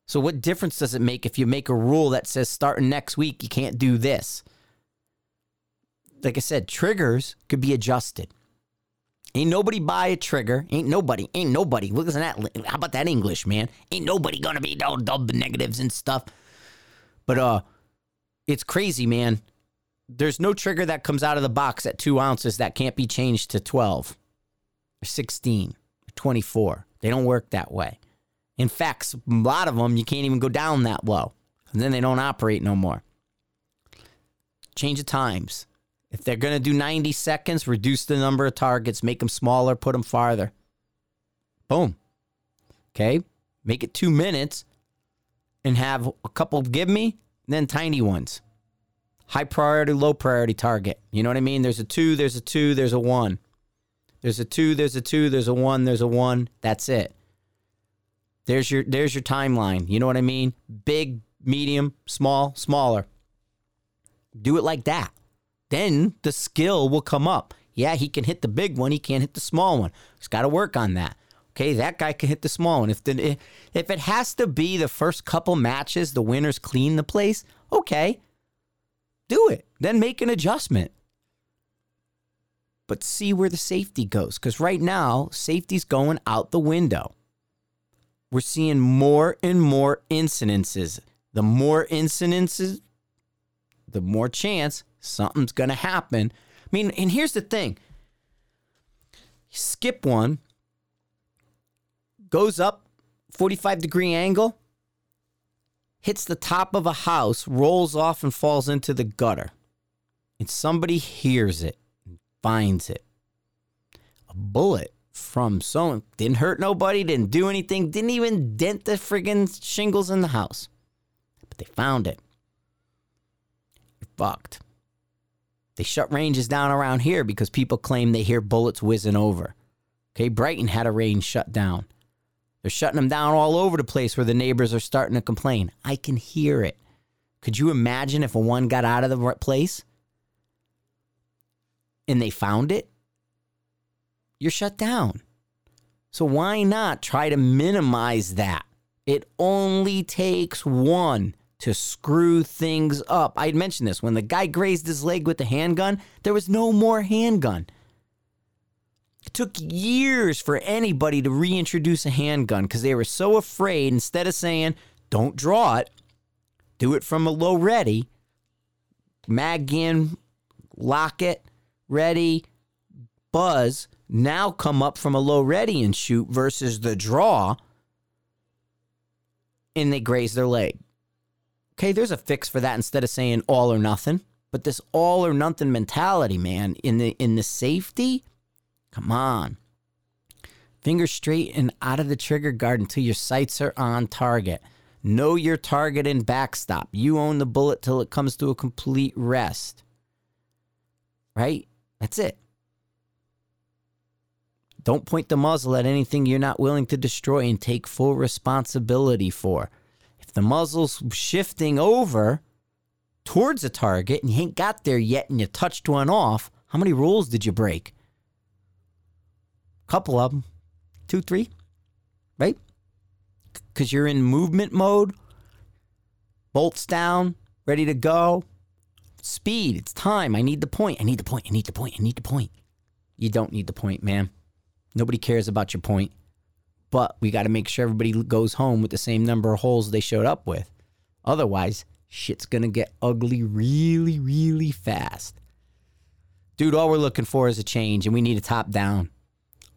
So what difference does it make if you make a rule that says starting next week you can't do this? Like I said, triggers could be adjusted. Ain't nobody buy a trigger. Ain't nobody. Ain't nobody. Look at that. How about that English, man? Ain't nobody gonna be no double the negatives and stuff. But uh, it's crazy, man. There's no trigger that comes out of the box at two ounces that can't be changed to 12 or 16 or 24. They don't work that way. In fact, a lot of them you can't even go down that low. And then they don't operate no more. Change the times. If they're going to do 90 seconds, reduce the number of targets, make them smaller, put them farther. Boom. Okay? Make it 2 minutes and have a couple give me, then tiny ones. High priority, low priority target. You know what I mean? There's a 2, there's a 2, there's a 1. There's a two, there's a two, there's a one, there's a one. That's it. There's your there's your timeline. You know what I mean? Big, medium, small, smaller. Do it like that. Then the skill will come up. Yeah, he can hit the big one, he can't hit the small one. He's got to work on that. Okay, that guy can hit the small one. If the if it has to be the first couple matches, the winners clean the place. Okay, do it. Then make an adjustment but see where the safety goes. Because right now, safety's going out the window. We're seeing more and more incidences. The more incidences, the more chance something's going to happen. I mean, and here's the thing skip one, goes up 45 degree angle, hits the top of a house, rolls off, and falls into the gutter. And somebody hears it finds it. A bullet from someone didn't hurt nobody, didn't do anything, didn't even dent the friggin' shingles in the house. But they found it. If fucked. They shut ranges down around here because people claim they hear bullets whizzing over. Okay, Brighton had a range shut down. They're shutting them down all over the place where the neighbors are starting to complain. I can hear it. Could you imagine if one got out of the place and they found it? You're shut down. So why not try to minimize that? It only takes one to screw things up. I mentioned this when the guy grazed his leg with the handgun, there was no more handgun. It took years for anybody to reintroduce a handgun because they were so afraid. Instead of saying, don't draw it, do it from a low ready, mag in, lock it, ready, buzz, now come up from a low ready and shoot versus the draw, and they graze their leg. Okay, there's a fix for that instead of saying all or nothing. But this all or nothing mentality, man, in the in the safety, Come on. Finger straight and out of the trigger guard until your sights are on target. Know your target and backstop. You own the bullet till it comes to a complete rest. Right? That's it. Don't point the muzzle at anything you're not willing to destroy and take full responsibility for. If the muzzle's shifting over towards a target and you ain't got there yet and you touched one off, how many rules did you break? A couple of them, two, three, right? Because you're in movement mode, bolts down, ready to go. Speed, it's time. I need the point. I need the point. I need the point. I need the point. You don't need the point, man. Nobody cares about your point. But we got to make sure everybody goes home with the same number of holes they showed up with. Otherwise, shit's going to get ugly really, really fast. Dude, all we're looking for is a change, and we need a top down.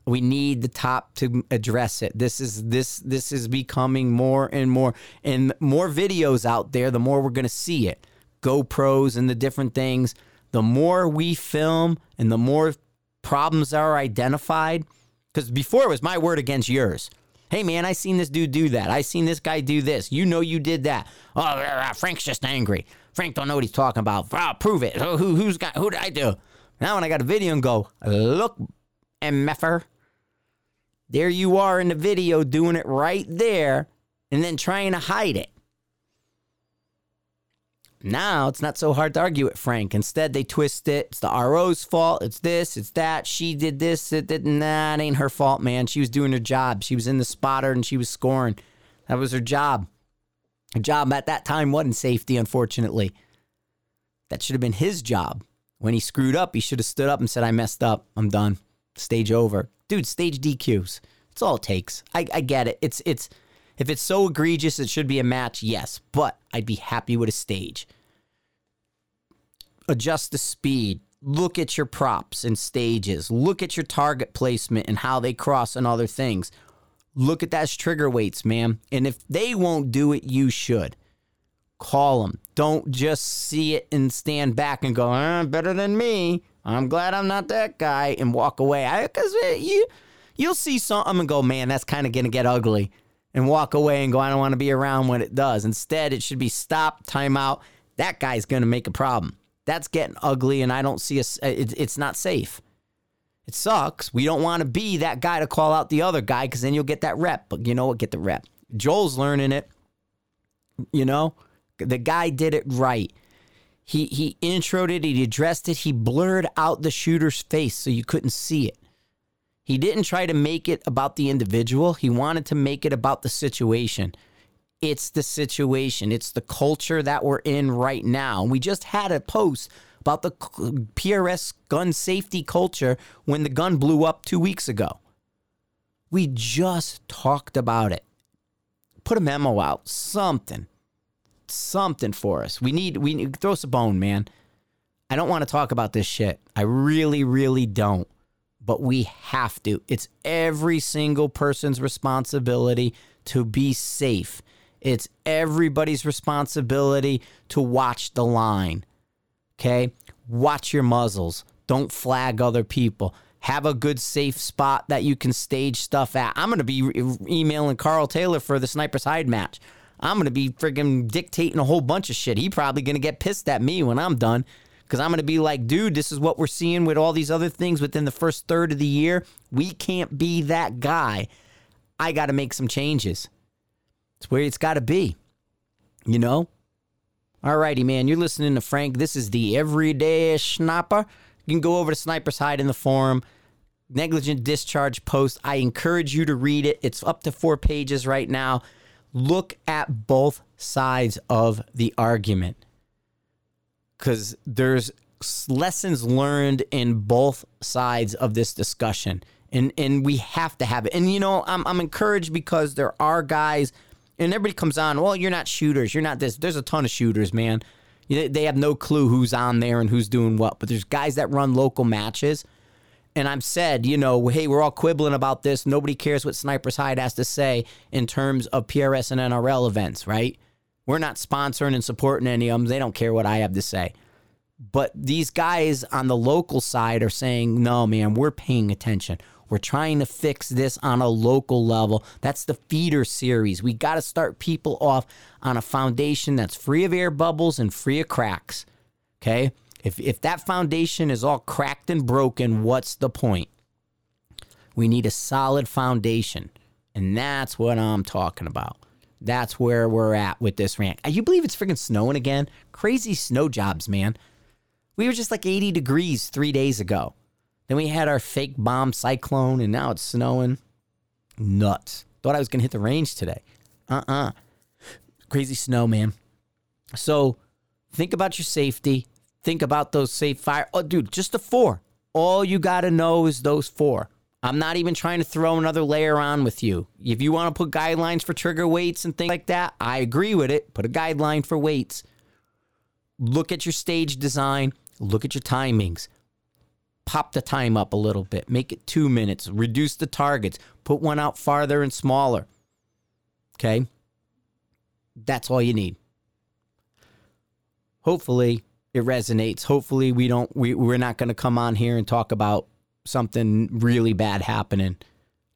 We need the top to address it. This is this this is becoming more and more and more videos out there, the more we're going to see it. GoPros and the different things, the more we film and the more problems are identified cuz before it was my word against yours. Hey man, I seen this dude do that. I seen this guy do this. You know you did that. Oh, Frank's just angry. Frank don't know what he's talking about. Oh, prove it. Who, who's got? Who did I do? Now when I got a video and go, look, mf'er, there you are in the video doing it right there and then trying to hide it. Now it's not so hard to argue with Frank. Instead, they twist it. It's the RO's fault. It's this, it's that. She did this. It did nah, ain't her fault, man. She was doing her job. She was in the spotter and she was scoring. That was her job. Her job at that time wasn't safety, unfortunately. That should have been his job. When he screwed up, he should have stood up and said, I messed up. I'm done. Stage over dude, stage DQs. That's all it takes. I, I get it. It's it's if it's so egregious it should be a match, yes. But I'd be happy with a stage. Adjust the speed. Look at your props and stages. Look at your target placement and how they cross and other things. Look at those trigger weights, man. And if they won't do it, you should. Call them. Don't just see it and stand back and go, uh, better than me. I'm glad I'm not that guy and walk away. Because you, you'll see something and go, man, that's kind of going to get ugly. And walk away and go, I don't want to be around when it does. Instead, it should be stop, timeout. That guy's going to make a problem. That's getting ugly, and I don't see a, uh, it, it's not safe. It sucks. We don't want to be that guy to call out the other guy because then you'll get that rep. But you know what? Get the rep. Joel's learning it. You know, the guy did it right. He he introed it, he addressed it, he blurred out the shooter's face so you couldn't see it. He didn't try to make it about the individual. He wanted to make it about the situation. It's the situation. It's the culture that we're in right now. We just had a post about the PRS gun safety culture when the gun blew up two weeks ago. We just talked about it. Put a memo out, something something for us. We need we need, throw us a bone, man. I don't want to talk about this shit. I really, really don't. But we have to. It's every single person's responsibility to be safe. It's everybody's responsibility to watch the line. Okay? Watch your muzzles. Don't flag other people. Have a good safe spot that you can stage stuff at. I'm going to be emailing Carl Taylor for the Sniper's Hide match. I'm going to be friggin' dictating a whole bunch of shit. He probably going to get pissed at me when I'm done because I'm going to be like, dude, this is what we're seeing with all these other things within the first third of the year. We can't be that guy. I got to make some changes. It's where it's got to be, you know? All righty, man. You're listening to Frank. This is the Everyday Sniper. You can go over to Sniper's Hide in the forum. Negligent discharge post. I encourage you to read it. It's up to four pages right now. Look at both sides of the argument because there's lessons learned in both sides of this discussion. And, and we have to have it. And, you know, I'm, I'm encouraged because there are guys, and everybody comes on, well, you're not shooters. You're not this. There's a ton of shooters, man. They have no clue who's on there and who's doing what. But there's guys that run local matches. And I've said, you know, hey, we're all quibbling about this. Nobody cares what Sniper's Hide has to say in terms of PRS and NRL events, right? We're not sponsoring and supporting any of them. They don't care what I have to say. But these guys on the local side are saying, no, man, we're paying attention. We're trying to fix this on a local level. That's the feeder series. We got to start people off on a foundation that's free of air bubbles and free of cracks. Okay? If, if that foundation is all cracked and broken, what's the point? We need a solid foundation. And that's what I'm talking about. That's where we're at with this rant. You believe it's freaking snowing again? Crazy snow jobs, man. We were just like 80 degrees three days ago. Then we had our fake bomb cyclone, and now it's snowing. Nuts. Thought I was going to hit the range today. Uh uh-uh. uh Crazy snow, man. So think about your safety. Think about those safe fire. Oh, dude, just the four. All you got to know is those four. I'm not even trying to throw another layer on with you. If you want to put guidelines for trigger weights and things like that, I agree with it. Put a guideline for weights. Look at your stage design. Look at your timings. Pop the time up a little bit. Make it two minutes. Reduce the targets. Put one out farther and smaller. Okay? That's all you need. Hopefully it resonates. Hopefully we don't we, we're not gonna come on here and talk about something really bad happening.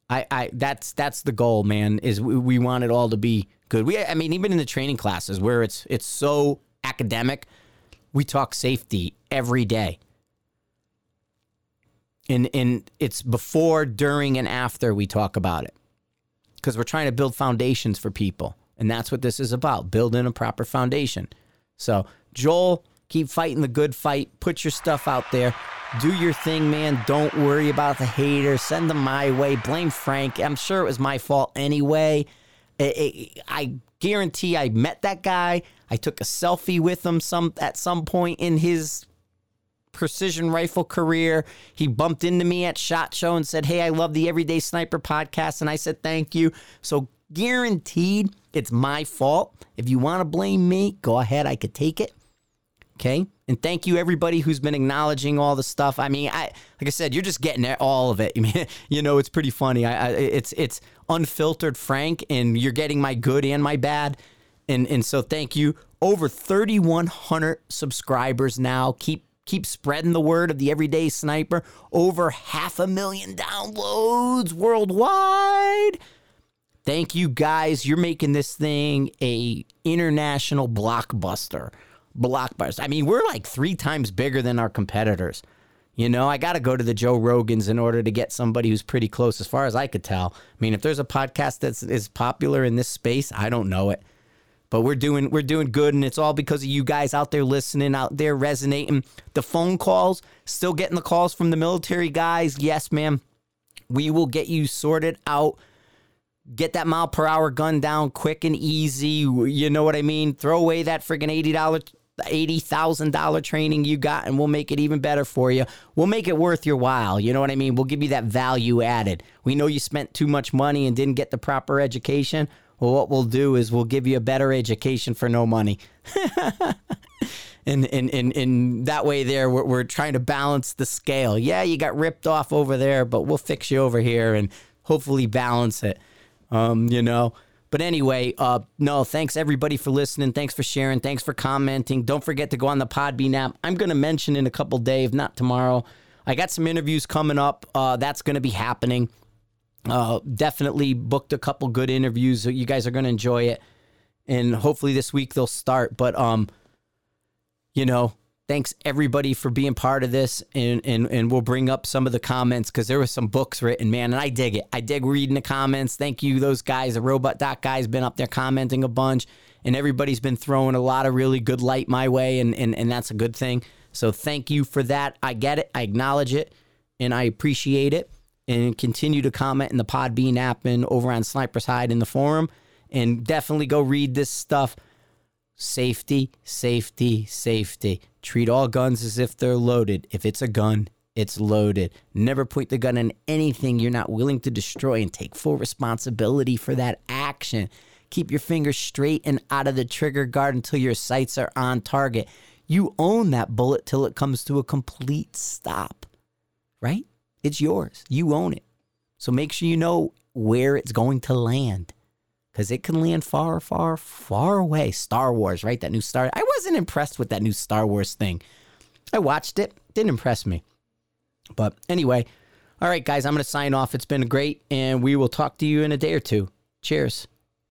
I, I that's that's the goal, man. Is we, we want it all to be good. We I mean even in the training classes where it's it's so academic, we talk safety every day. And, and it's before, during, and after we talk about it. Because we're trying to build foundations for people. And that's what this is about building a proper foundation. So, Joel, keep fighting the good fight. Put your stuff out there. Do your thing, man. Don't worry about the haters. Send them my way. Blame Frank. I'm sure it was my fault anyway. It, it, I guarantee I met that guy. I took a selfie with him some at some point in his precision rifle career. He bumped into me at SHOT Show and said, Hey, I love the Everyday Sniper podcast. And I said, Thank you. So, guaranteed it's my fault. If you want to blame me, go ahead. I could take it. Okay. And thank you everybody who's been acknowledging all the stuff. I mean, I like I said, you're just getting all of it. <laughs> I mean, you know, it's pretty funny. I, I it's it's unfiltered, Frank, and you're getting my good and my bad. And and so thank you. Over 3,100 subscribers now. Keep keep spreading the word of the everyday sniper. Over half a million downloads worldwide. Thank you guys. You're making this thing a international blockbuster blockbusters. I mean, we're like three times bigger than our competitors. You know, I got to go to the Joe Rogans in order to get somebody who's pretty close, as far as I could tell. I mean, if there's a podcast that's is popular in this space, I don't know it, but we're doing we're doing good, and it's all because of you guys out there listening, out there resonating. The phone calls, still getting the calls from the military guys. Yes, ma'am, we will get you sorted out. Get that mile per hour gun down quick and easy. You know what I mean? Throw away that friggin' eighty dollar $80,000 training you got and we'll make it even better for you. We'll make it worth your while. You know what I mean? We'll give you that value added. We know you spent too much money and didn't get the proper education. Well, what we'll do is we'll give you a better education for no money. <laughs> and, and, and, and that way there, we're, we're trying to balance the scale. Yeah, you got ripped off over there, but we'll fix you over here and hopefully balance it. Um, you know, but anyway, uh, no, thanks everybody for listening. Thanks for sharing. Thanks for commenting. Don't forget to go on the Podbean app. I'm going to mention in a couple days, if not tomorrow. I got some interviews coming up. Uh, that's going to be happening. Uh, definitely booked a couple good interviews. You guys are going to enjoy it. and hopefully this week they'll start. But um, you know, thanks everybody for being part of this, and and and we'll bring up some of the comments because there was some books written, man, and I dig it. I dig reading the comments. Thank you, those guys. The robot doc guys been up there commenting a bunch, and everybody's been throwing a lot of really good light my way, and and and that's a good thing. So thank you for that. I get it. I acknowledge it, and I appreciate it. And continue to comment in the Podbean app and over on Sniper's Hide in the forum, and definitely go read this stuff. Safety, safety, safety. Treat all guns as if they're loaded. If it's a gun, it's loaded. Never point the gun at anything you're not willing to destroy and take full responsibility for that action. Keep your fingers straight and out of the trigger guard until your sights are on target. You own that bullet till it comes to a complete stop, right? It's yours. You own it. So make sure you know where it's going to land because it can land far, far, far away. Star Wars, right? That new Star. I wasn't impressed with that new Star Wars thing. I watched it, didn't impress me. But anyway, all right, guys, I'm going to sign off. It's been great, and we will talk to you in a day or two. Cheers.